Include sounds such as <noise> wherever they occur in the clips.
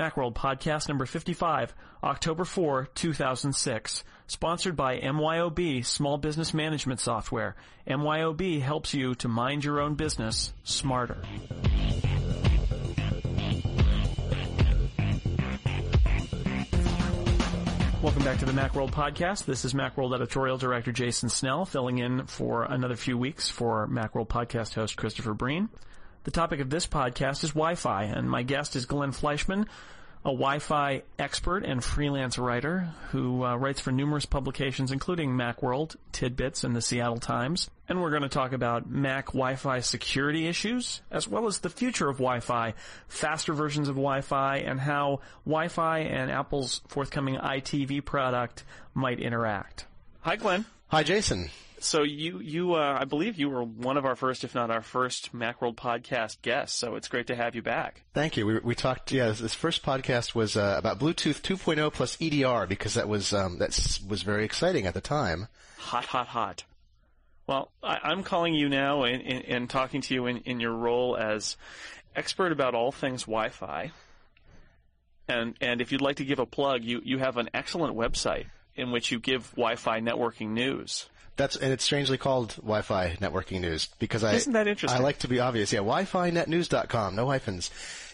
Macworld Podcast number 55, October 4, 2006. Sponsored by MYOB Small Business Management Software. MYOB helps you to mind your own business smarter. Welcome back to the Macworld Podcast. This is Macworld Editorial Director Jason Snell filling in for another few weeks for Macworld Podcast host Christopher Breen. The topic of this podcast is Wi-Fi, and my guest is Glenn Fleishman, a Wi-Fi expert and freelance writer who uh, writes for numerous publications, including Macworld, Tidbits, and the Seattle Times. And we're going to talk about Mac Wi-Fi security issues, as well as the future of Wi-Fi, faster versions of Wi-Fi, and how Wi-Fi and Apple's forthcoming iTV product might interact. Hi, Glenn. Hi, Jason. So you, you, uh, I believe you were one of our first, if not our first, MacWorld podcast guests. So it's great to have you back. Thank you. We, we talked. Yeah, this first podcast was uh, about Bluetooth 2.0 plus EDR because that was um, that was very exciting at the time. Hot, hot, hot. Well, I, am calling you now and, and, and talking to you in, in your role as expert about all things Wi-Fi. And and if you'd like to give a plug, you you have an excellent website in which you give Wi-Fi networking news. That's and it's strangely called Wi-Fi networking news because I isn't that interesting? I like to be obvious. Yeah, Wi-Fi netnews.com, no hyphens.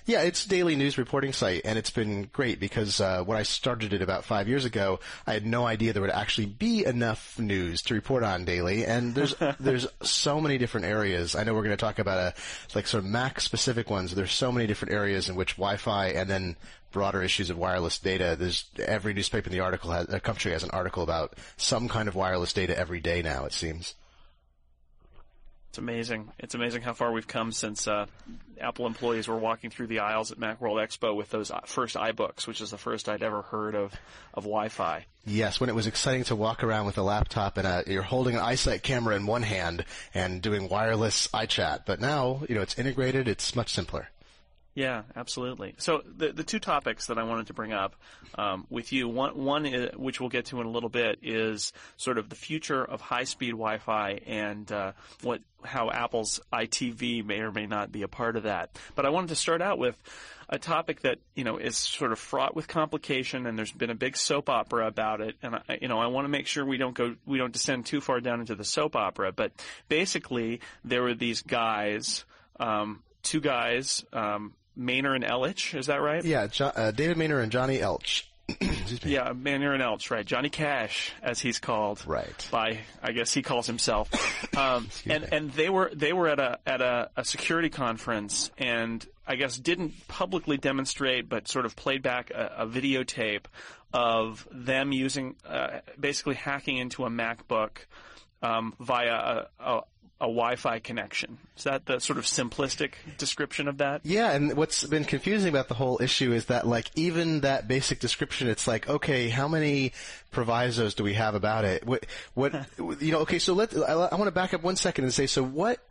Yeah, it's a daily news reporting site, and it's been great because uh, when I started it about five years ago, I had no idea there would actually be enough news to report on daily. And there's <laughs> there's so many different areas. I know we're going to talk about a like sort of Mac specific ones. There's so many different areas in which Wi-Fi and then broader issues of wireless data. There's every newspaper in the article has, a country has an article about some kind of wireless data every day now. It seems. It's amazing. It's amazing how far we've come since uh, Apple employees were walking through the aisles at Macworld Expo with those uh, first iBooks, which is the first I'd ever heard of of Wi-Fi. Yes, when it was exciting to walk around with a laptop and a, you're holding an iSight camera in one hand and doing wireless iChat, but now you know it's integrated. It's much simpler. Yeah, absolutely. So the the two topics that I wanted to bring up um, with you, one one is, which we'll get to in a little bit, is sort of the future of high speed Wi-Fi and uh, what how Apple's iTV may or may not be a part of that. But I wanted to start out with a topic that you know is sort of fraught with complication, and there's been a big soap opera about it. And I, you know, I want to make sure we don't go we don't descend too far down into the soap opera. But basically, there were these guys. Um, two guys, um, Maynor and Ellich, is that right? Yeah, jo- uh, David Maynor and Johnny Ellch. <clears throat> yeah, Maynor and Ellch, right? Johnny Cache, as he's called, right? By I guess he calls himself. Um, <laughs> and me. and they were they were at a at a, a security conference, and I guess didn't publicly demonstrate, but sort of played back a, a videotape of them using uh, basically hacking into a MacBook um, via a, a, a Wi-Fi connection. Is that the sort of simplistic description of that? Yeah, and what's been confusing about the whole issue is that like even that basic description, it's like, okay, how many provisos do we have about it? What, what <laughs> you know? Okay, so let I, I want to back up one second and say, so what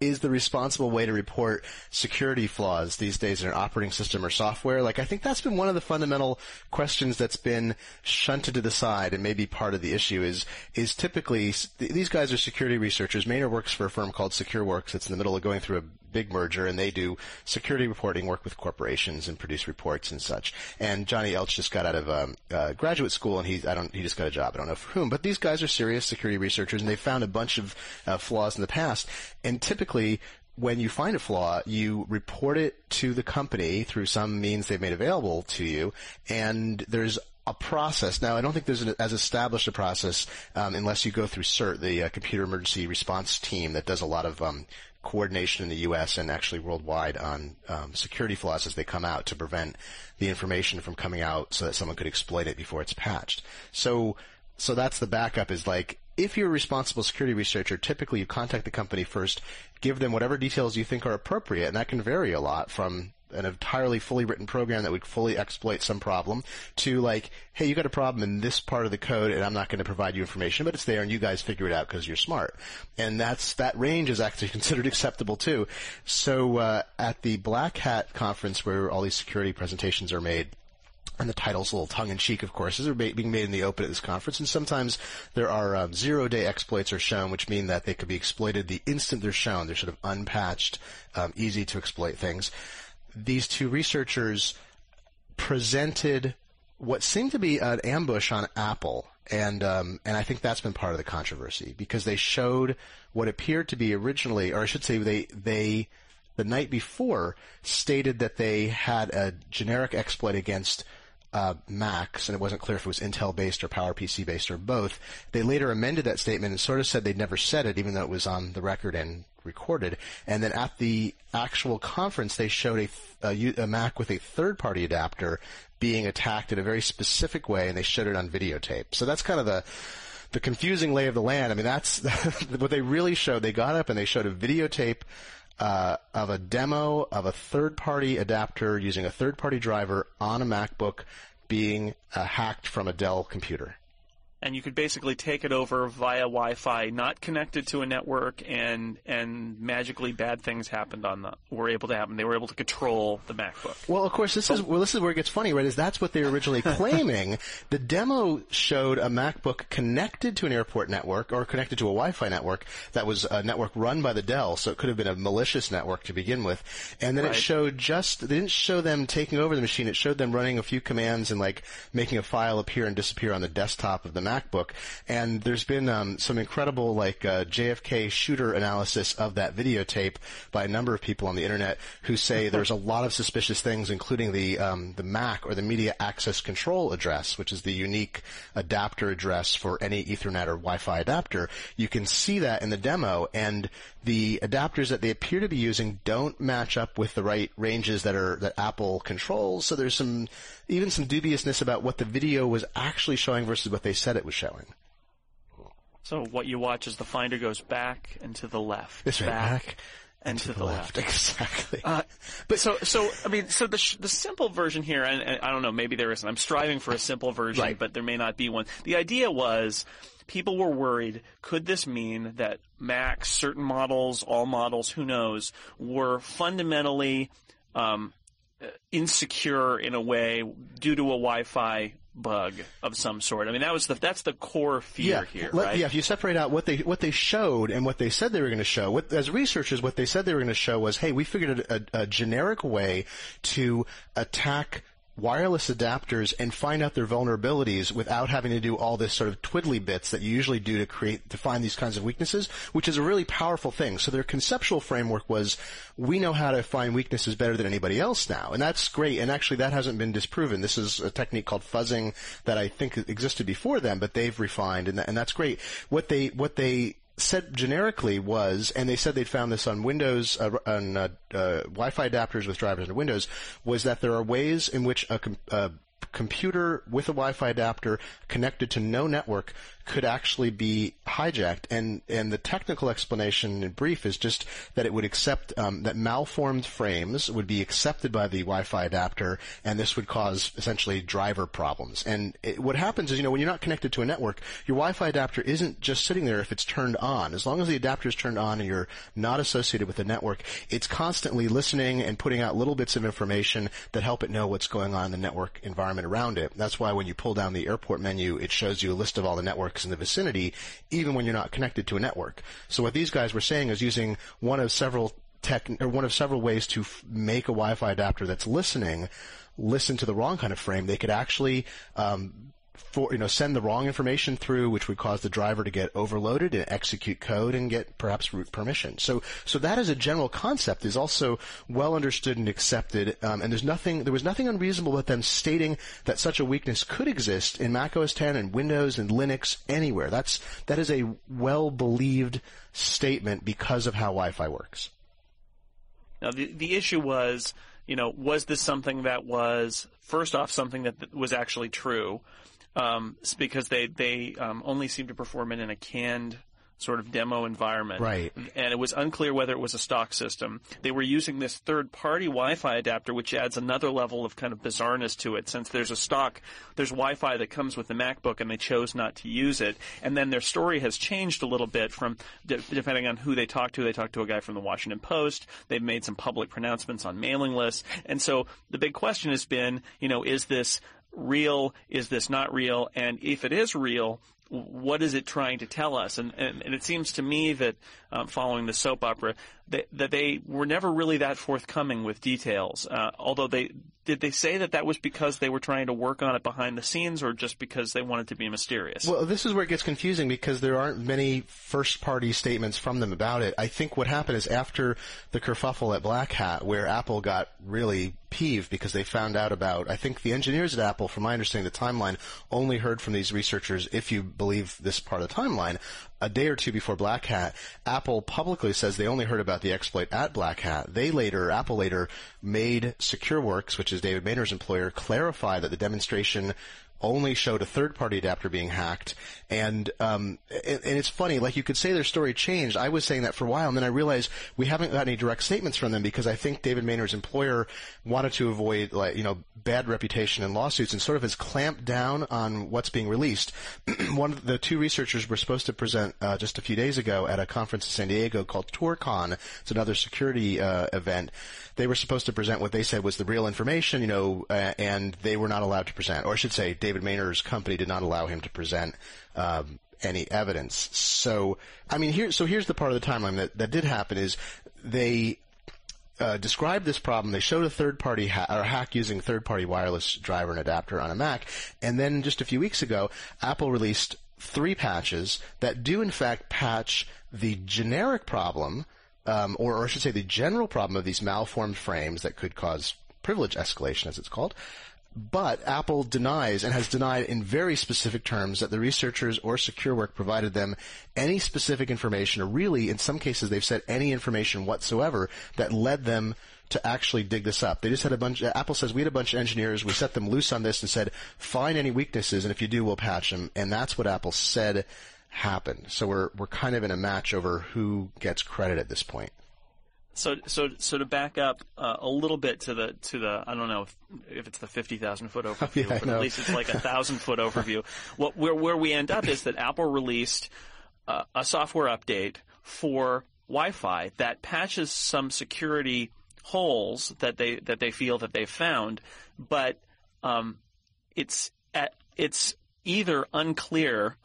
is the responsible way to report security flaws these days in an operating system or software? Like, I think that's been one of the fundamental questions that's been shunted to the side and maybe part of the issue is, is typically, these guys are security researchers. Maynor works for a firm called SecureWorks. It's in the middle of going through a big merger and they do security reporting work with corporations and produce reports and such. And Johnny Ellch just got out of um, uh, graduate school and he I don't he just got a job. I don't know for whom, but these guys are serious security researchers and they found a bunch of uh, flaws in the past. And typically when you find a flaw, you report it to the company through some means they've made available to you, and there's a process. Now, I don't think there's an, as established a process um, unless you go through CERT, the uh, Computer Emergency Response Team that does a lot of um, coordination in the U.S. and actually worldwide on um, security flaws as they come out to prevent the information from coming out so that someone could exploit it before it's patched. So, so that's the backup is like, if you're a responsible security researcher, typically you contact the company first, give them whatever details you think are appropriate, and that can vary a lot from an entirely fully written program that would fully exploit some problem to like, hey, you got a problem in this part of the code and I'm not going to provide you information, but it's there and you guys figure it out because you're smart. And that's, that range is actually <laughs> considered acceptable too. So, uh, at the Black Hat conference where all these security presentations are made, and the title's a little tongue-in-cheek, of course. Are being made in the open at this conference, and sometimes there are um, zero-day exploits are shown, which mean that they could be exploited the instant they're shown. They're sort of unpatched, um, easy to exploit things these two researchers presented what seemed to be an ambush on Apple, and um, and I think that's been part of the controversy because they showed what appeared to be originally, or I should say, they they the night before stated that they had a generic exploit against uh, Macs, and it wasn't clear if it was Intel based or PowerPC based or both. They later amended that statement and sort of said they'd never said it, even though it was on the record and recorded. And then at the actual conference, they showed a, a, a Mac with a third party adapter being attacked in a very specific way, and they showed it on videotape. So that's kind of the the confusing lay of the land. I mean, that's <laughs> what they really showed. They got up and they showed a videotape uh, of a demo of a third-party adapter using a third-party driver on a MacBook being uh, hacked from a Dell computer and you could basically take it over via Wi-Fi, not connected to a network, and and magically bad things happened on the were able to happen. They were able to control the MacBook. Well, of course, this is well, this is where it gets funny, right? Is that's what they were originally <laughs> claiming. the demo showed a MacBook connected to an airport network or connected to a Wi-Fi network that was a network run by the Dell, so it could have been a malicious network to begin with. And then right. it showed just they didn't show them taking over the machine. It showed them running a few commands and like making a file appear and disappear on the desktop of the MacBook. And there's been um, some incredible like uh, JFK shooter analysis of that videotape by a number of people on the internet who say <laughs> there's a lot of suspicious things, including the um, the MAC or the Media Access Control address, which is the unique adapter address for any Ethernet or Wi-Fi adapter. You can see that in the demo, and the adapters that they appear to be using don't match up with the right ranges that are that Apple controls. So there's some even some dubiousness about what the video was actually showing versus what they said it was showing. So what you watch is the finder goes back and to the left. Right, back, back and to, to the, the left. left. <laughs> Exactly. Uh, but so, so I mean, so the the simple version here, and, and, I don't know, maybe there isn't. I'm striving for a simple version, right. but there may not be one. The idea was people were worried, could this mean that Macs, certain models, all models, who knows, were fundamentally um, insecure in a way due to a Wi-Fi bug of some sort. I mean, that was the that's the core fear yeah, here, let, right? Yeah, if you separate out what they what they showed and what they said they were going to show, what, as researchers, what they said they were going to show was, hey, we figured a, a, a generic way to attack wireless adapters and find out their vulnerabilities without having to do all this sort of twiddly bits that you usually do to create to find these kinds of weaknesses, which is a really powerful thing. So their conceptual framework was we know how to find weaknesses better than anybody else now, and that's great. And actually, that hasn't been disproven. This is a technique called fuzzing that I think existed before them, but they've refined, and, that, and that's great. What they what they said generically was, and they said they'd found this on Windows, uh, on uh, uh, Wi-Fi adapters with drivers in Windows, was that there are ways in which a, com- a computer with a Wi-Fi adapter connected to no network could actually be hijacked. And and the technical explanation in brief is just that it would accept um, that malformed frames would be accepted by the Wi-Fi adapter, and this would cause essentially driver problems. And it, what happens is, you know, when you're not connected to a network, your Wi-Fi adapter isn't just sitting there if it's turned on. As long as the adapter is turned on and you're not associated with the network, it's constantly listening and putting out little bits of information that help it know what's going on in the network environment around it. That's why when you pull down the airport menu, it shows you a list of all the networks in the vicinity, even when you're not connected to a network. So what these guys were saying is using one of several tech or one of several ways to f- make a Wi-Fi adapter that's listening listen to the wrong kind of frame. They could actually um, for you know send the wrong information through, which would cause the driver to get overloaded and execute code and get perhaps root permission. So so that as a general concept is also well understood and accepted. Um, and there's nothing there was nothing unreasonable about them stating that such a weakness could exist in Mac OS 10 and Windows and Linux anywhere. That's that is a well believed statement because of how Wi-Fi works. Now the the issue was you know, was this something that was first off something that was actually true? Um, because they they um, only seem to perform it in a canned sort of demo environment. Right. And it was unclear whether it was a stock system. They were using this third party Wi-Fi adapter, which adds another level of kind of bizarreness to it since there's a stock, there's Wi-Fi that comes with the MacBook and they chose not to use it. And then their story has changed a little bit from, de- depending on who they talk to. They talked to a guy from the Washington Post. They've made some public pronouncements on mailing lists. And so the big question has been, you know, is this real? Is this not real? And if it is real, what is it trying to tell us? And, and, and it seems to me that um, following the soap opera, they, that they were never really that forthcoming with details. Uh, although they did they say that that was because they were trying to work on it behind the scenes, or just because they wanted to be mysterious? Well, this is where it gets confusing because there aren't many first-party statements from them about it. I think what happened is after the kerfuffle at Black Hat, where Apple got really peeved because they found out about. I think the engineers at Apple, from my understanding, the timeline only heard from these researchers, if you believe this part of the timeline, a day or two before Black Hat. Apple publicly says they only heard about the exploit at Black Hat. They later, Apple later, made SecureWorks, which is David Maynor's employer, clarify that the demonstration only showed a third-party adapter being hacked, and um, and, and, it's funny. Like you could say their story changed. I was saying that for a while, and then I realized we haven't got any direct statements from them because I think David Maynor's employer wanted to avoid like you know bad reputation and lawsuits, and sort of has clamped down on what's being released. <clears throat> One of the two researchers were supposed to present uh, just a few days ago at a conference in San Diego called ToorCon. It's another security uh, event. They were supposed to present what they said was the real information, you know, uh, and they were not allowed to present, or I should say, David Maynor's company did not allow him to present um, any evidence. So, I mean, here, so here's the part of the timeline that, that did happen is they uh, described this problem. They showed a third-party ha- or hack using third-party wireless driver and adapter on a Mac, and then just a few weeks ago, Apple released three patches that do in fact patch the generic problem, um, or, or I should say the general problem of these malformed frames that could cause privilege escalation, as it's called. But Apple denies and has denied in very specific terms that the researchers or SecureWork provided them any specific information, or really, in some cases, they've said any information whatsoever that led them to actually dig this up. They just had a bunch. Apple says we had a bunch of engineers. We set them loose on this and said, find any weaknesses, and if you do, we'll patch them. And that's what Apple said happened. So we're we're kind of in a match over who gets credit at this point. So, so, so to back up uh, a little bit to the to the I don't know if, if it's the fifty thousand foot <laughs> overview, yeah, but at least it's like a thousand foot overview. <laughs> What where where we end up is that Apple released uh, a software update for Wi-Fi that patches some security holes that they that they feel that they've found, but um, it's at, it's either unclear,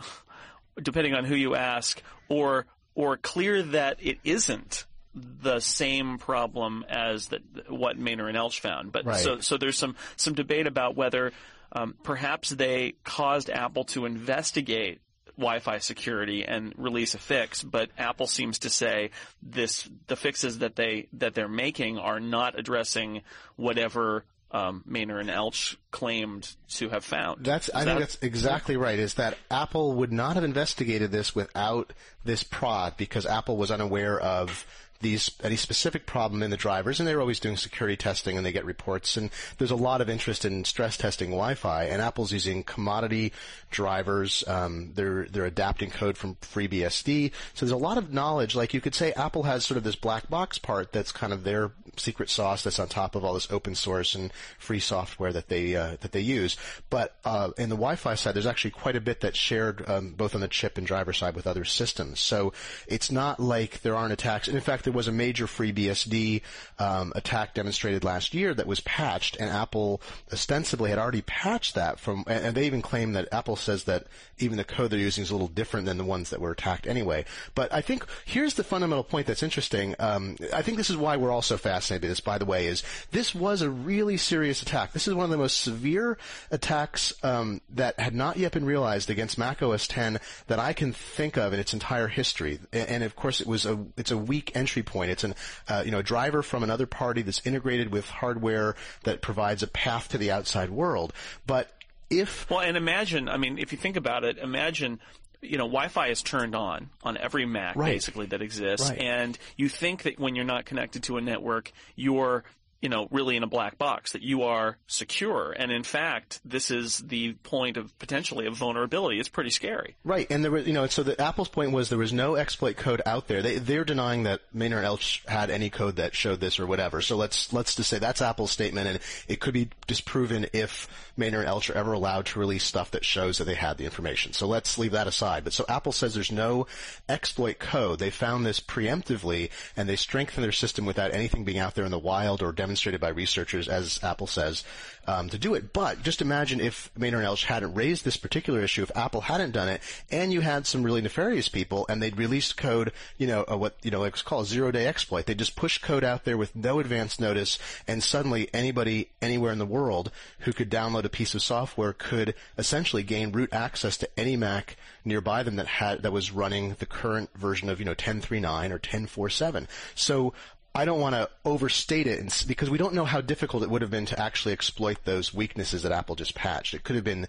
depending on who you ask, or or clear that it isn't the same problem as that what Maynor and Ellch found. But right. so so there's some some debate about whether um, perhaps they caused Apple to investigate Wi-Fi security and release a fix, but Apple seems to say this the fixes that they that they're making are not addressing whatever um, Maynor and Ellch claimed to have found. That's I think that's exactly right. Is that Apple would not have investigated this without this prod because Apple was unaware of these any specific problem in the drivers, and they're always doing security testing, and they get reports. And there's a lot of interest in stress testing Wi-Fi, and Apple's using commodity drivers. Um, they're they're adapting code from FreeBSD. So there's a lot of knowledge. Like you could say, Apple has sort of this black box part that's kind of their secret sauce that's on top of all this open source and free software that they uh, that they use. But uh, in the Wi-Fi side, there's actually quite a bit that's shared um, both on the chip and driver side with other systems. So it's not like there aren't attacks. And in fact, there was a major FreeBSD um, attack demonstrated last year that was patched, and Apple ostensibly had already patched that from. And they even claim that Apple says that even the code they're using is a little different than the ones that were attacked anyway. But I think here's the fundamental point that's interesting. Um, I think this is why we're all so fascinated. This, by the way, is this was a really serious attack. This is one of the most severe attacks um, that had not yet been realized against Mac OS 10 that I can think of in its entire history. And, and of course, it was a it's a weak entry point. It's an uh, you know a driver from another party that's integrated with hardware that provides a path to the outside world. But if well, and imagine, I mean, if you think about it, imagine you know, Wi-Fi is turned on on every Mac right. basically that exists, right. and you think that when you're not connected to a network, you're you know, really in a black box, that you are secure. And in fact, this is the point of potentially of vulnerability. It's pretty scary. Right. And there was, you know, so the Apple's point was there was no exploit code out there. They, they're denying that Maynor and Ellch had any code that showed this or whatever. So let's, let's just say that's Apple's statement and it could be disproven if Maynor and Ellch are ever allowed to release stuff that shows that they had the information. So let's leave that aside. But so Apple says there's no exploit code. They found this preemptively and they strengthened their system without anything being out there in the wild or demonstrated demonstrated by researchers, as Apple says, um, to do it. But just imagine if Maynor and Ellch hadn't raised this particular issue, if Apple hadn't done it, and you had some really nefarious people, and they'd released code, you know, what you know, it's called zero-day exploit. They just push code out there with no advance notice, and suddenly anybody anywhere in the world who could download a piece of software could essentially gain root access to any Mac nearby them that had that was running the current version of you know 10.3.9 or 10.4.7. So I don't want to overstate it because we don't know how difficult it would have been to actually exploit those weaknesses that Apple just patched. It could have been,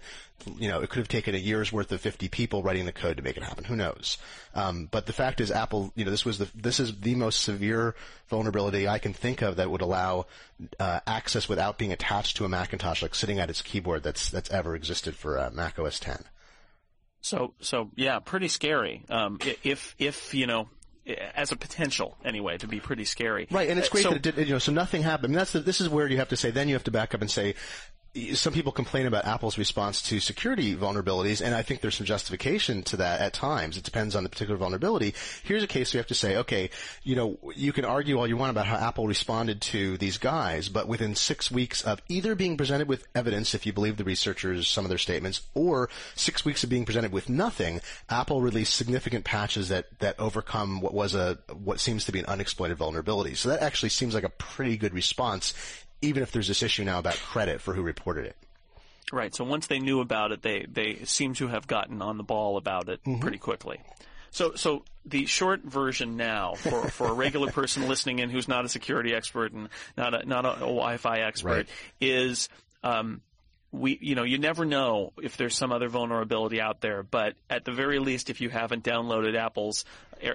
you know, it could have taken a year's worth of 50 people writing the code to make it happen. Who knows? Um, but the fact is, Apple, you know, this was the this is the most severe vulnerability I can think of that would allow uh, access without being attached to a Macintosh, like sitting at its keyboard, that's that's ever existed for uh, Mac OS 10. So, so yeah, pretty scary. Um, if if you know as a potential anyway to be pretty scary. Right, and it's uh, great so, that it did. You know, so nothing happened. I mean, that's the, this is where you have to say. Then you have to back up and say, some people complain about Apple's response to security vulnerabilities, and I think there's some justification to that at times. It depends on the particular vulnerability. Here's a case we have to say, okay, you know, you can argue all you want about how Apple responded to these guys, but within six weeks of either being presented with evidence, if you believe the researchers, some of their statements, or six weeks of being presented with nothing, Apple released significant patches that, that overcome what was a, what seems to be an unexploited vulnerability. So that actually seems like a pretty good response even if there's this issue now about credit for who reported it. Right. So once they knew about it, they they seem to have gotten on the ball about it mm-hmm. pretty quickly. So so the short version now for, for a regular person <laughs> listening in who's not a security expert and not a not a, a Wi-Fi expert right. is um, we, you know, you never know if there's some other vulnerability out there, but at the very least, if you haven't downloaded Apple's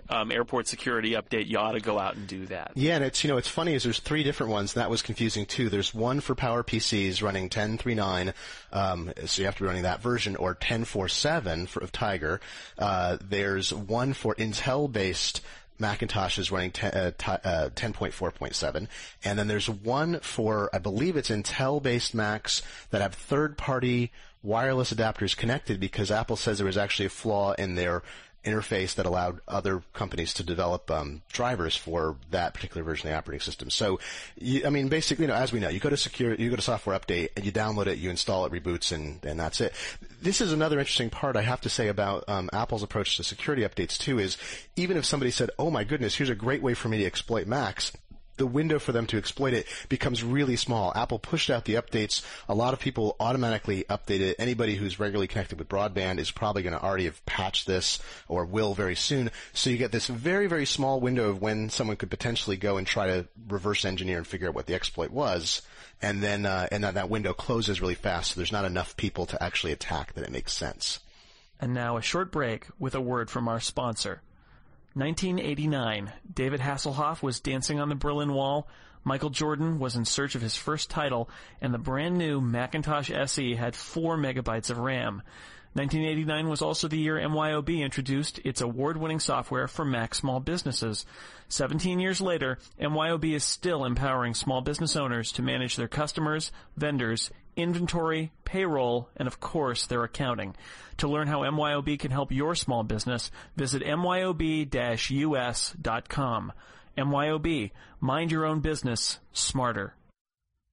um, airport security update, you ought to go out and do that. Yeah, and it's, you know, it's funny is there's three different ones. That was confusing too. There's one for Power PCs running 10.3.9, um, so you have to be running that version, or 10.4.7 for, of Tiger. Uh, there's one for Intel-based Macintosh is running 10, uh, uh, 10.4.7. And then there's one for, I believe it's Intel-based Macs that have third-party wireless adapters connected because Apple says there was actually a flaw in their interface that allowed other companies to develop um, drivers for that particular version of the operating system. So, you, I mean, basically, you know, as we know, you go to secure, you go to software update, and you download it, you install it, reboots, and, and that's it. This is another interesting part I have to say about um, Apple's approach to security updates too. Is even if somebody said, "Oh my goodness, here's a great way for me to exploit Macs," the window for them to exploit it becomes really small. Apple pushed out the updates. A lot of people automatically update it. Anybody who's regularly connected with broadband is probably going to already have patched this or will very soon. So you get this very, very small window of when someone could potentially go and try to reverse engineer and figure out what the exploit was. And then, uh, and then that window closes really fast. So there's not enough people to actually attack that it makes sense. And now a short break with a word from our sponsor. 1989. David Hasselhoff was dancing on the Berlin Wall. Michael Jordan was in search of his first title, and the brand new Macintosh SE had 4 megabytes of RAM. 1989 was also the year MYOB introduced its award-winning software for Mac small businesses. 17 years later, MYOB is still empowering small business owners to manage their customers, vendors, inventory, payroll, and of course, their accounting. To learn how MYOB can help your small business, visit myob-us.com. MYOB, mind your own business smarter.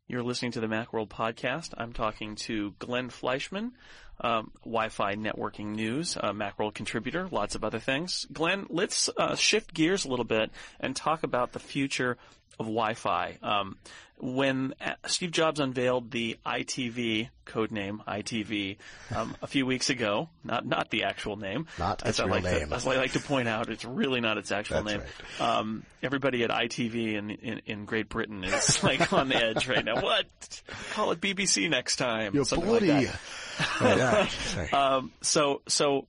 You're listening to the Macworld podcast. I'm talking to Glenn Fleishman, um, Wi-Fi networking news, uh, Macworld contributor, lots of other things. Glenn, let's uh, shift gears a little bit and talk about the future of Wi-Fi. Um, when uh, Steve Jobs unveiled the iTV code name iTV um, a few weeks ago, not not the actual name, not its real like name. To, as I like to point out, it's really not its actual That's name. Right. Um, everybody at ITV in, in, in Great Britain is <laughs> like on the edge right now. What? Call it BBC next time. You're bloody. Like right, <laughs> um, so so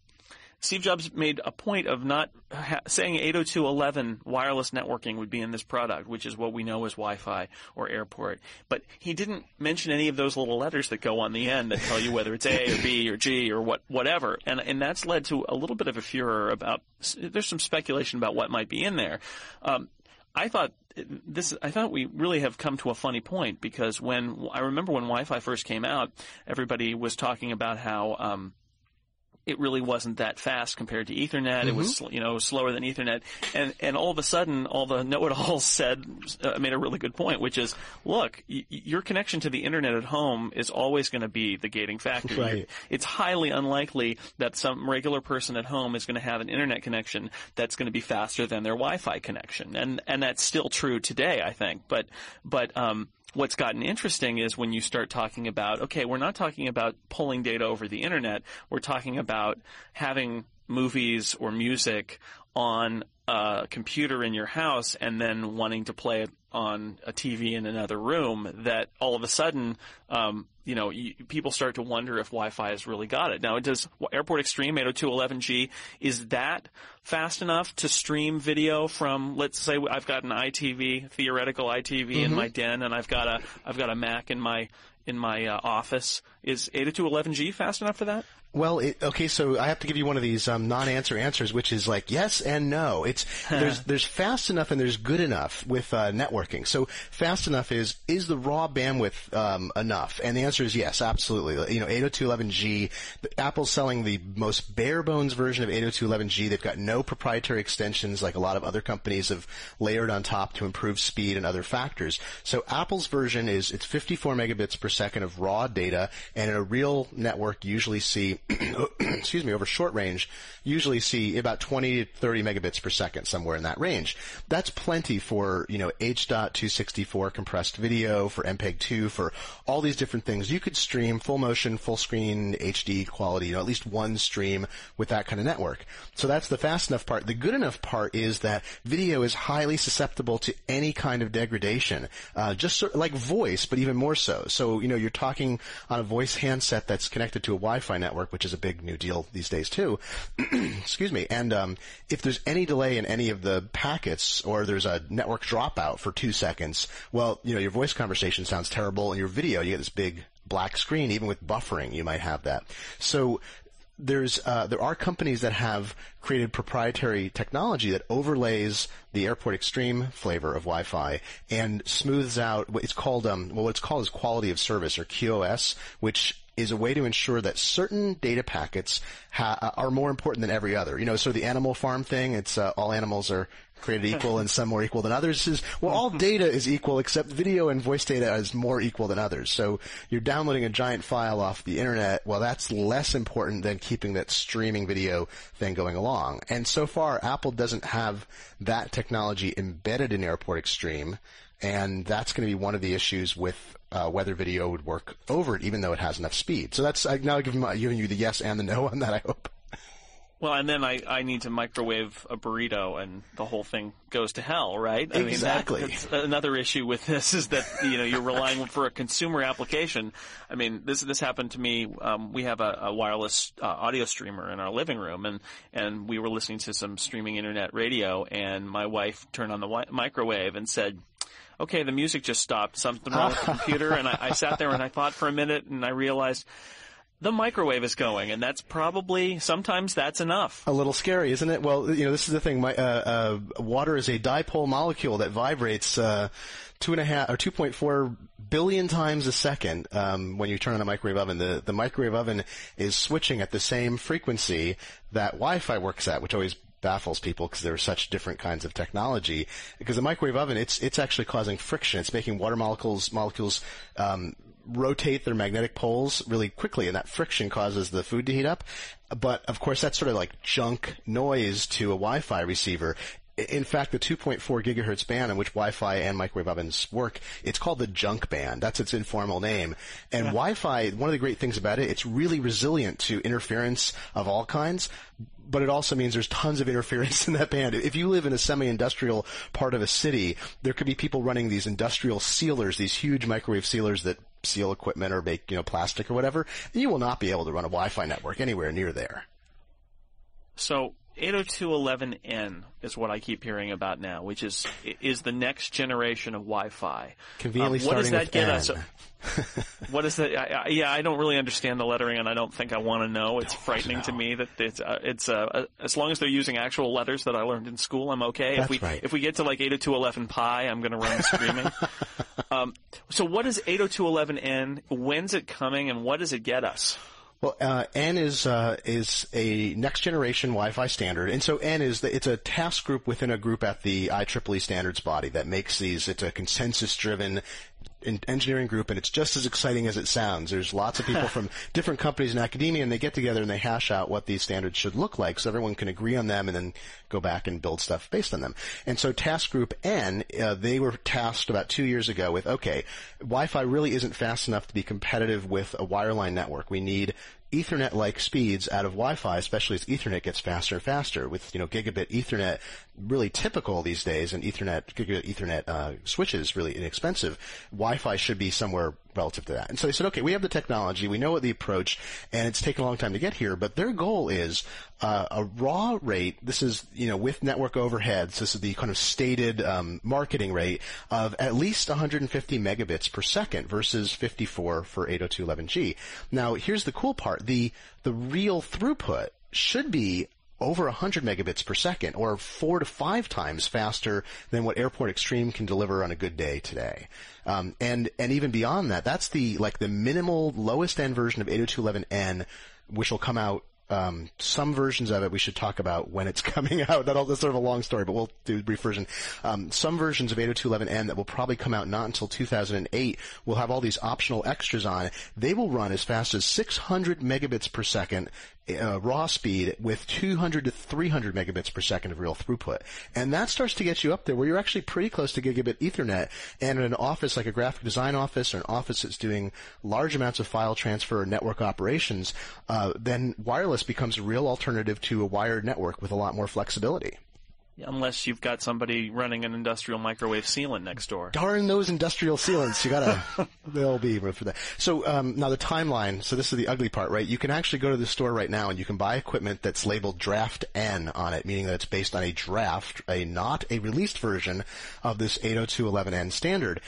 Steve Jobs made a point of not ha- saying 802.11 wireless networking would be in this product, which is what we know as Wi-Fi or airport. But he didn't mention any of those little letters that go on the end that tell you whether it's A or B or G or what, whatever. And, and that's led to a little bit of a furor about, there's some speculation about what might be in there. Um, I thought this I thought we really have come to a funny point because when I remember when Wi-Fi first came out, everybody was talking about how um, it really wasn't that fast compared to Ethernet. It was, you know, slower than Ethernet. And, and all of a sudden, all the <laughs> know-it-alls said, uh, made a really good point, which is, look, y- your connection to the internet at home is always going to be the gating factor. Right. It's highly unlikely that some regular person at home is going to have an internet connection that's going to be faster than their Wi-Fi connection. And, and that's still true today, I think. But, but, um, what's gotten interesting is when you start talking about, okay, we're not talking about pulling data over the internet. We're talking about having movies or music on a computer in your house and then wanting to play it on a TV in another room that all of a sudden, um, you know, you, people start to wonder if Wi-Fi has really got it. Now, does Airport Extreme 802.11g, is that fast enough to stream video from, let's say I've got an iTV, theoretical iTV in my den and I've got a, I've got a Mac in my, in my uh, office. Is 802.11g fast enough for that? Well, it, okay, so I have to give you one of these um, non-answer answers, which is like yes and no. It's <laughs> there's there's fast enough and there's good enough with uh, networking. So fast enough is is the raw bandwidth um, enough? And the answer is yes, absolutely. You know, 802.11g. Apple's selling the most bare bones version of 802.11g. They've got no proprietary extensions like a lot of other companies have layered on top to improve speed and other factors. So Apple's version is it's 54 megabits per second of raw data, and in a real network, you usually see <clears throat> excuse me, over short range, usually see about 20 to 30 megabits per second, somewhere in that range. That's plenty for, you know, H.264 compressed video, for MPEG-2, for all these different things. You could stream full motion, full screen, HD quality, you know, at least one stream with that kind of network. So that's the fast enough part. The good enough part is that video is highly susceptible to any kind of degradation, uh, just sort like voice, but even more so. So, you know, you're talking on a voice handset that's connected to a Wi-Fi network, which is a big new deal these days too. <clears throat> Excuse me. And um, if there's any delay in any of the packets, or there's a network dropout for two seconds, well, you know, your voice conversation sounds terrible, and your video, you get this big black screen. Even with buffering, you might have that. So there's uh, there are companies that have created proprietary technology that overlays the Airport Extreme flavor of Wi-Fi and smooths out it's called um, well what it's called is quality of service or QoS, which is a way to ensure that certain data packets ha- are more important than every other. You know, so the animal farm thing, it's uh, all animals are created equal and some more equal than others. Is well all data is equal except video and voice data is more equal than others. So you're downloading a giant file off the internet. Well that's less important than keeping that streaming video thing going along. And so far apple doesn't have that technology embedded in airport extreme and that's going to be one of the issues with uh, whether video would work over it, even though it has enough speed. So that's I now giving, giving you the yes and the no on that. I hope. Well, and then I, I need to microwave a burrito, and the whole thing goes to hell, right? I Exactly. Mean, that, another issue with this is that you know you're relying for a consumer application. I mean, this this happened to me. Um, we have a, a wireless uh, audio streamer in our living room, and and we were listening to some streaming internet radio, and my wife turned on the wi- microwave and said. Okay, the music just stopped. Something wrong with the <laughs> computer, and I, I sat there and I thought for a minute, and I realized the microwave is going, and that's probably sometimes that's enough. A little scary, isn't it? Well, you know, this is the thing. My, uh, uh, water is a dipole molecule that vibrates uh, two and a half or two point four billion times a second um, when you turn on a microwave oven. The the microwave oven is switching at the same frequency that Wi-Fi works at, which always baffles people because there are such different kinds of technology. Because the microwave oven, it's it's actually causing friction. It's making water molecules molecules um, rotate their magnetic poles really quickly, and that friction causes the food to heat up. But of course, that's sort of like junk noise to a Wi-Fi receiver. In fact, the 2.4 gigahertz band in which Wi-Fi and microwave ovens work, it's called the junk band. That's its informal name. And yeah. Wi-Fi, one of the great things about it, it's really resilient to interference of all kinds but it also means there's tons of interference <laughs> in that band. If you live in a semi-industrial part of a city, there could be people running these industrial sealers, these huge microwave sealers that seal equipment or make, you know, plastic or whatever. And you will not be able to run a Wi-Fi network anywhere near there. So 802.11n is what I keep hearing about now, which is is the next generation of Wi-Fi. Conveniently um, what does that get N. us? <laughs> what is that? I, I, yeah, I don't really understand the lettering, and I don't think I want to know. It's Don't frightening know. to me that it's uh, it's uh, uh, as long as they're using actual letters that I learned in school, I'm okay. That's if we right. if we get to like 802.11 pi, I'm going to run screaming. <laughs> um, so what is 802.11n? When's it coming, and what does it get us? Well, uh, N is uh, is a next generation Wi-Fi standard, and so N is the, it's a task group within a group at the IEEE standards body that makes these. It's a consensus driven engineering group, and it's just as exciting as it sounds. There's lots of people <laughs> from different companies in academia, and they get together and they hash out what these standards should look like, so everyone can agree on them, and then go back and build stuff based on them. And so Task Group N, uh, they were tasked about two years ago with, okay, Wi-Fi really isn't fast enough to be competitive with a wireline network. We need Ethernet-like speeds out of Wi-Fi, especially as Ethernet gets faster and faster. With you know gigabit Ethernet really typical these days, and Ethernet gigabit Ethernet uh, switches really inexpensive. Wi-Fi should be somewhere relative to that. And so they said, okay, we have the technology, we know what the approach, and it's taken a long time to get here. But their goal is uh, a raw rate. This is you know with network overheads. This is the kind of stated um, marketing rate of at least 150 megabits per second versus 54 for 802.11g. Now here's the cool part: the the real throughput should be over 100 megabits per second, or four to five times faster than what Airport Extreme can deliver on a good day today. Um, and and even beyond that, that's the like the minimal lowest end version of 802.11n, which will come out um, some versions of it we should talk about when it's <laughs> coming out. That'll, that's sort of a long story, but we'll do a brief version. Um, some versions of 802.11n that will probably come out not until 2008 will have all these optional extras on. They will run as fast as 600 megabits per second uh, raw speed with 200 to 300 megabits per second of real throughput. And that starts to get you up there where you're actually pretty close to gigabit ethernet. And in an office like a graphic design office or an office that's doing large amounts of file transfer or network operations, uh, then wireless becomes a real alternative to a wired network with a lot more flexibility. Unless you've got somebody running an industrial microwave sealant next door. Darn those industrial sealants! You gotta, <laughs> they'll be for that. So um, now the timeline. So this is the ugly part, right? You can actually go to the store right now and you can buy equipment that's labeled Draft N on it, meaning that it's based on a draft, a not a released version of this 802.11n standard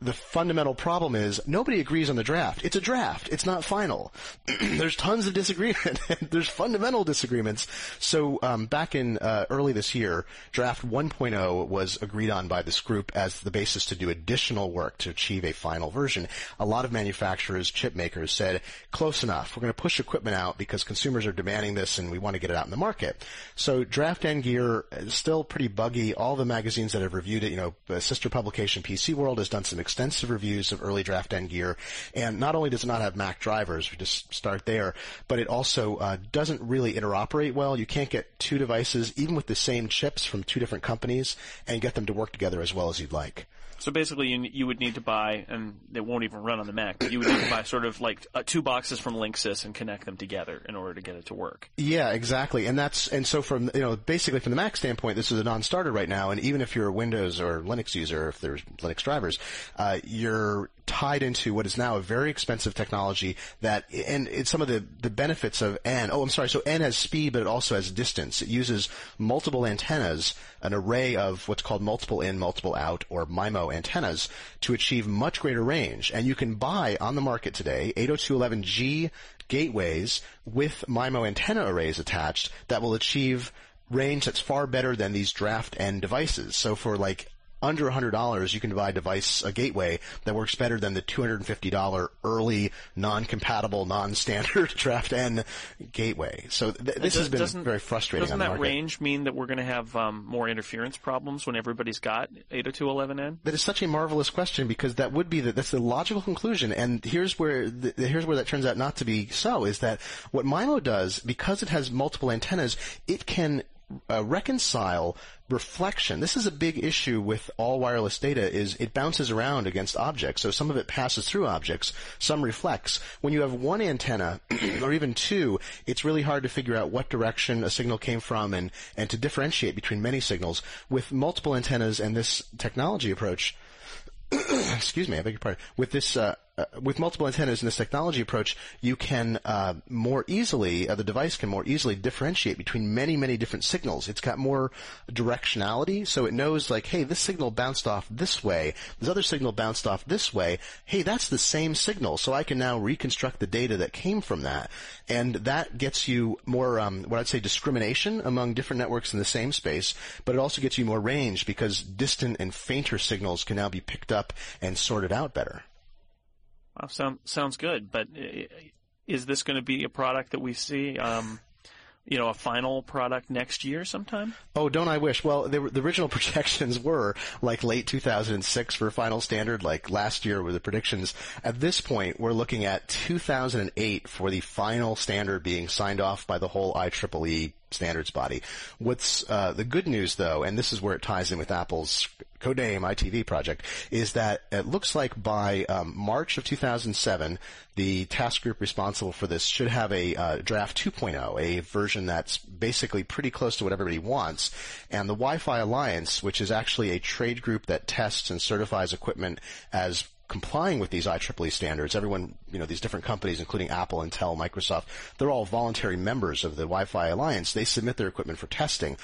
the fundamental problem is nobody agrees on the draft. It's a draft. It's not final. <clears throat> There's tons of disagreement. <laughs> There's fundamental disagreements. So um, back in uh, early this year, draft 1.0 was agreed on by this group as the basis to do additional work to achieve a final version. A lot of manufacturers, chip makers said, close enough. We're going to push equipment out because consumers are demanding this and we want to get it out in the market. So draft N gear is still pretty buggy. All the magazines that have reviewed it, you know, sister publication PC World has done some extensive reviews of early draft N gear, and not only does it not have Mac drivers, we just start there, but it also uh, doesn't really interoperate well. You can't get two devices, even with the same chips from two different companies, and get them to work together as well as you'd like. So basically, you, you would need to buy, and they won't even run on the Mac, but you would need to buy sort of like uh, two boxes from Linksys and connect them together in order to get it to work. Yeah, exactly. And that's, and so from, you know, basically from the Mac standpoint, this is a non-starter right now, and even if you're a Windows or Linux user, if there's Linux drivers, uh, you're tied into what is now a very expensive technology that, and it's some of the, the benefits of N. Oh, I'm sorry. So N has speed, but it also has distance. It uses multiple antennas, an array of what's called multiple in, multiple out, or MIMO antennas to achieve much greater range. And you can buy on the market today 802.11g gateways with MIMO antenna arrays attached that will achieve range that's far better than these draft N devices. So for like under $100, you can buy a device, a gateway that works better than the $250 early, non-compatible, non-standard <laughs> Draft N gateway. So th- this does, has been very frustrating. Doesn't that range mean that we're going to have um, more interference problems when everybody's got 802.11n? That is such a marvelous question because that would be the, that's the logical conclusion. And here's where the, here's where that turns out not to be so. Is that what MIMO does because it has multiple antennas? It can uh, reconcile reflection. This is a big issue with all wireless data is it bounces around against objects. So some of it passes through objects, some reflects. When you have one antenna <clears throat> or even two, it's really hard to figure out what direction a signal came from and, and to differentiate between many signals. With multiple antennas and this technology approach, <clears throat> excuse me, I beg your pardon, with this uh, with multiple antennas in this technology approach, you can uh, more easily, uh, the device can more easily differentiate between many, many different signals. It's got more directionality, so it knows like, hey, this signal bounced off this way, this other signal bounced off this way. Hey, that's the same signal, so I can now reconstruct the data that came from that, and that gets you more, um, what I'd say, discrimination among different networks in the same space, but it also gets you more range because distant and fainter signals can now be picked up and sorted out better. Well, sound, sounds good, but is this going to be a product that we see? Um, you know, a final product next year sometime? Oh, don't I wish? Well, the, the original <laughs> projections were like late 2006 for final standard, like last year were the predictions. At this point, we're looking at 2008 for the final standard being signed off by the whole IEEE standards body. What's uh, the good news, though, and this is where it ties in with Apple's Codename iTV project, is that it looks like by um, March of 2007, the task group responsible for this should have a uh, draft 2.0, a version that's basically pretty close to what everybody wants. And the Wi-Fi Alliance, which is actually a trade group that tests and certifies equipment as complying with these IEEE standards. Everyone, you know, these different companies, including Apple, Intel, Microsoft, they're all voluntary members of the Wi-Fi Alliance. They submit their equipment for testing.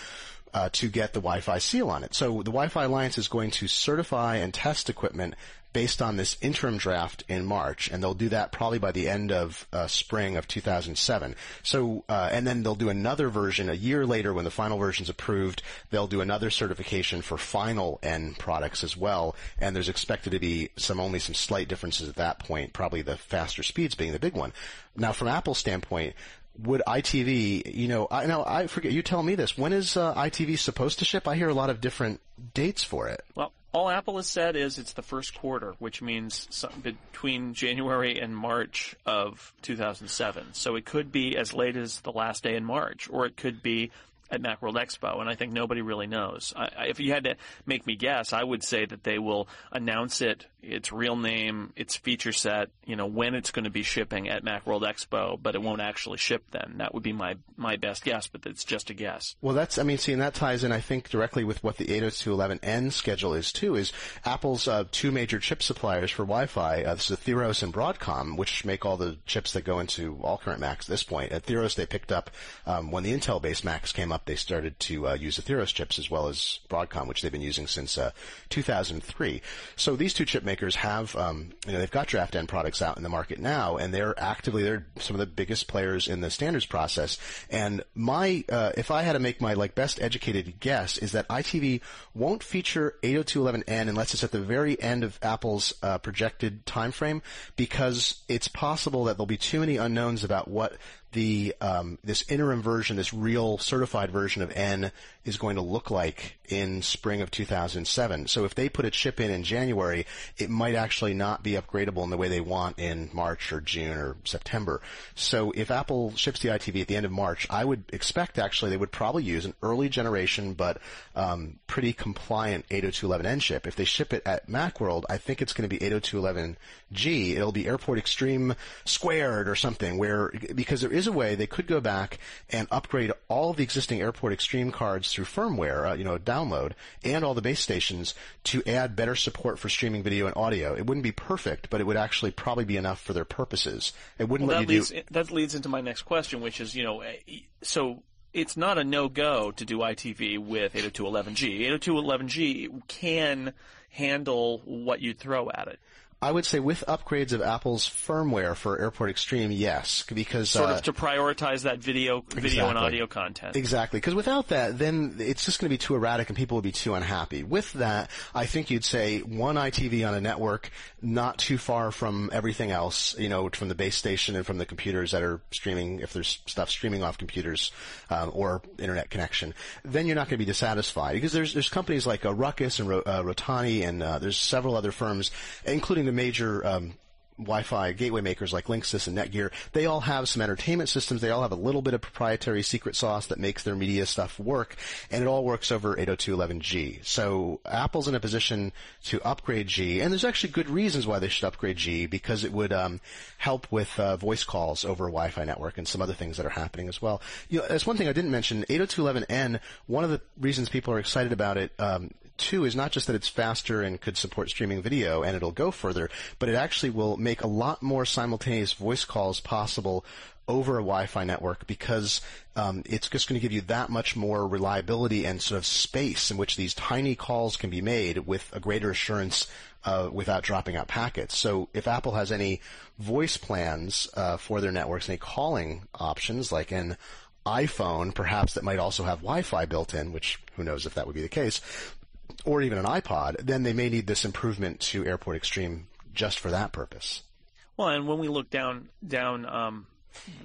Uh, to get the Wi-Fi seal on it. So the Wi-Fi Alliance is going to certify and test equipment based on this interim draft in March, and they'll do that probably by the end of uh, spring of 2007. So, uh, and then they'll do another version a year later when the final version's approved. They'll do another certification for final N products as well, and there's expected to be some only some slight differences at that point. Probably the faster speeds being the big one. Now, from Apple's standpoint, would iTV, you know, I know I forget. You tell me this. When is uh, iTV supposed to ship? I hear a lot of different dates for it. Well, all Apple has said is it's the first quarter, which means between January and March of 2007. So it could be as late as the last day in March, or it could be at Macworld Expo, and I think nobody really knows. I, if you had to make me guess, I would say that they will announce it, its real name, its feature set, you know, when it's going to be shipping at Macworld Expo, but it won't actually ship then. That would be my my best guess, but it's just a guess. Well, that's I mean, see, and that ties in, I think, directly with what the 802.11n schedule is too. Is Apple's uh, two major chip suppliers for Wi-Fi, uh, Atheros and Broadcom, which make all the chips that go into all current Macs at this point. At Atheros, they picked up um, when the Intel-based Macs came up they started to uh, use Atheros chips as well as Broadcom, which they've been using since uh, 2003. So these two chip makers have, um, you know, they've got draft N products out in the market now, and they're actively they're some of the biggest players in the standards process. And my, uh, if I had to make my like best educated guess, is that iTV won't feature 802.11n unless it's at the very end of Apple's uh, projected time frame, because it's possible that there'll be too many unknowns about what the um, this interim version, this real certified version of N, is going to look like in spring of 2007. So if they put a chip in in January, it might actually not be upgradable in the way they want in March or June or September. So if Apple ships the iTV at the end of March, I would expect actually they would probably use an early generation but um, pretty compliant 802.11n chip. If they ship it at Macworld, I think it's going to be 802.11g. It'll be Airport Extreme squared or something where because there is a way they could go back and upgrade all of the existing Airport Extreme cards through firmware, uh, you know, download, and all the base stations to add better support for streaming video and audio. It wouldn't be perfect, but it would actually probably be enough for their purposes. It wouldn't well, let that you leads, do. That leads into my next question, which is, you know, eh, so it's not a no-go to do iTV with 802.11g. 802.11g can handle what you throw at it. I would say with upgrades of Apple's firmware for Airport Extreme, yes, because sort uh, of to prioritize that video, video exactly. and audio content. Exactly, because without that, then it's just going to be too erratic, and people will be too unhappy. With that, I think you'd say one iTV on a network, not too far from everything else, you know, from the base station and from the computers that are streaming, if there's stuff streaming off computers um, or internet connection. Then you're not going to be dissatisfied because there's there's companies like uh, Ruckus and uh, Rotani, and uh, there's several other firms, including the the major um, Wi-Fi gateway makers like Linksys and Netgear, they all have some entertainment systems. They all have a little bit of proprietary secret sauce that makes their media stuff work, and it all works over 802.11g. So Apple's in a position to upgrade G, and there's actually good reasons why they should upgrade G because it would um, help with uh, voice calls over a Wi-Fi network and some other things that are happening as well. You know, that's one thing I didn't mention. 802.11n. One of the reasons people are excited about it um, two is not just that it's faster and could support streaming video and it'll go further, but it actually will make a lot more simultaneous voice calls possible over a Wi-Fi network because um, it's just going to give you that much more reliability and sort of space in which these tiny calls can be made with a greater assurance uh, without dropping out packets. So if Apple has any voice plans uh, for their networks, any calling options like an iPhone, perhaps that might also have Wi-Fi built in, which who knows if that would be the case, or even an iPod, then they may need this improvement to Airport Extreme just for that purpose. Well, and when we look down down um,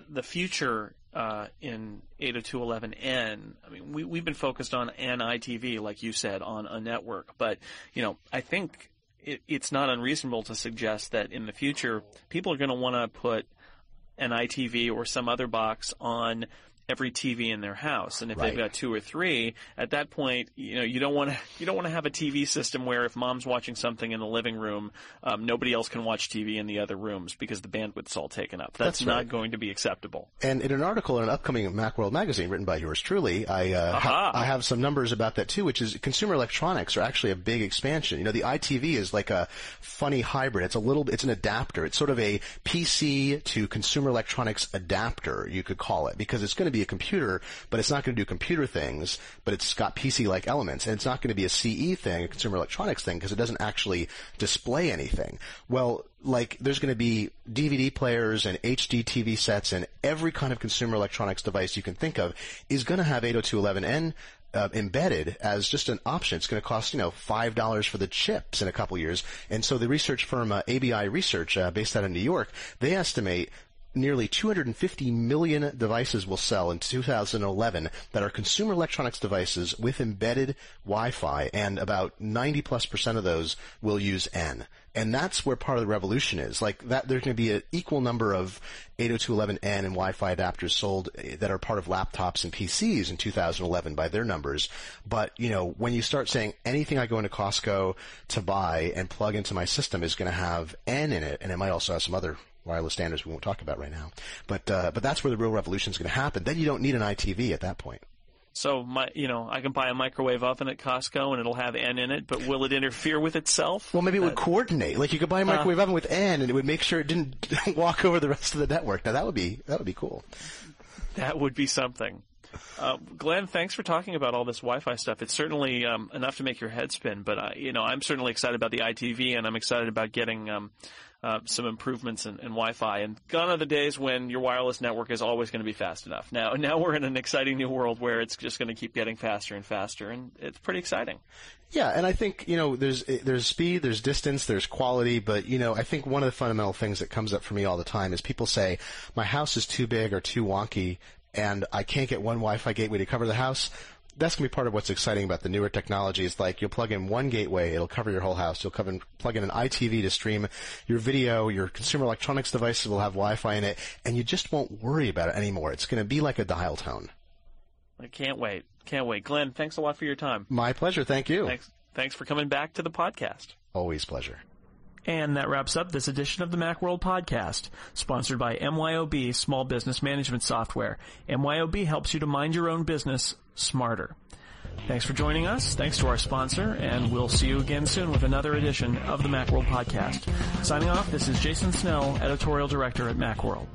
the future uh, in 802.11n, I mean, we, we've been focused on an iTV, like you said, on a network. But, you know, I think it, it's not unreasonable to suggest that in the future, people are going to want to put an iTV or some other box on every TV in their house. And if Right. they've got two or three, at that point, you know, you don't want to you don't want to have a TV system where if mom's watching something in the living room, um, nobody else can watch TV in the other rooms because the bandwidth's all taken up. That's, That's not right. going to be acceptable. And in an article in an upcoming Macworld magazine written by yours truly, I uh, ha- I have some numbers about that too, which is consumer electronics are actually a big expansion. You know, the iTV is like a funny hybrid. It's a little, it's an adapter. It's sort of a PC to consumer electronics adapter, you could call it, because it's going to be a computer, but it's not going to do computer things, but it's got PC-like elements, and it's not going to be a CE thing, a consumer electronics thing, because it doesn't actually display anything. Well, like there's going to be DVD players and HD TV sets and every kind of consumer electronics device you can think of is going to have 802.11n uh, embedded as just an option. It's going to cost you know five dollars for the chips in a couple years. And so the research firm uh, ABI Research, uh, based out of New York, they estimate nearly 250 million devices will sell in 2011 that are consumer electronics devices with embedded Wi-Fi, and about 90 plus percent of those will use N. And that's where part of the revolution is. Like that, there's going to be an equal number of 802.11n and Wi-Fi adapters sold eh, that are part of laptops and PCs in 2011 by their numbers. But you know, when you start saying anything I go into Costco to buy and plug into my system is going to have N in it, and it might also have some other wireless standards we won't talk about right now. But uh, but that's where the real revolution is going to happen. Then you don't need an iTV at that point. So my, you know, I can buy a microwave oven at Costco and it'll have N in it, but will it interfere with itself? Well, maybe it would coordinate. Like you could buy a microwave oven with N, and it would make sure it didn't <laughs> walk over the rest of the network. Now that would be that would be cool. That would be something. Uh, Glenn, thanks for talking about all this Wi-Fi stuff. It's certainly um, enough to make your head spin, but uh, you know, I'm certainly excited about the iTV, and I'm excited about getting um, uh, some improvements in, in Wi-Fi. And gone are the days when your wireless network is always going to be fast enough. Now, <laughs> now we're in an exciting new world where it's just going to keep getting faster and faster, and it's pretty exciting. Yeah, and I think you know there's there's speed, there's distance, there's quality, but you know I think one of the fundamental things that comes up for me all the time is people say my house is too big or too wonky, and I can't get one Wi-Fi gateway to cover the house. That's going to be part of what's exciting about the newer technologies. Like you'll plug in one gateway, it'll cover your whole house. You'll plug in an iTV to stream your video. Your consumer electronics devices will have Wi-Fi in it, and you just won't worry about it anymore. It's going to be like a dial tone. I can't wait. Can't wait. Glenn, thanks a lot for your time. My pleasure. Thank you. Thanks. Thanks for coming back to the podcast. Always pleasure. And that wraps up this edition of the Macworld Podcast, sponsored by MYOB Small Business Management Software. MYOB helps you to mind your own business smarter. Thanks for joining us. Thanks to our sponsor, and we'll see you again soon with another edition of the Macworld Podcast. Signing off, this is Jason Snell, Editorial Director at Macworld.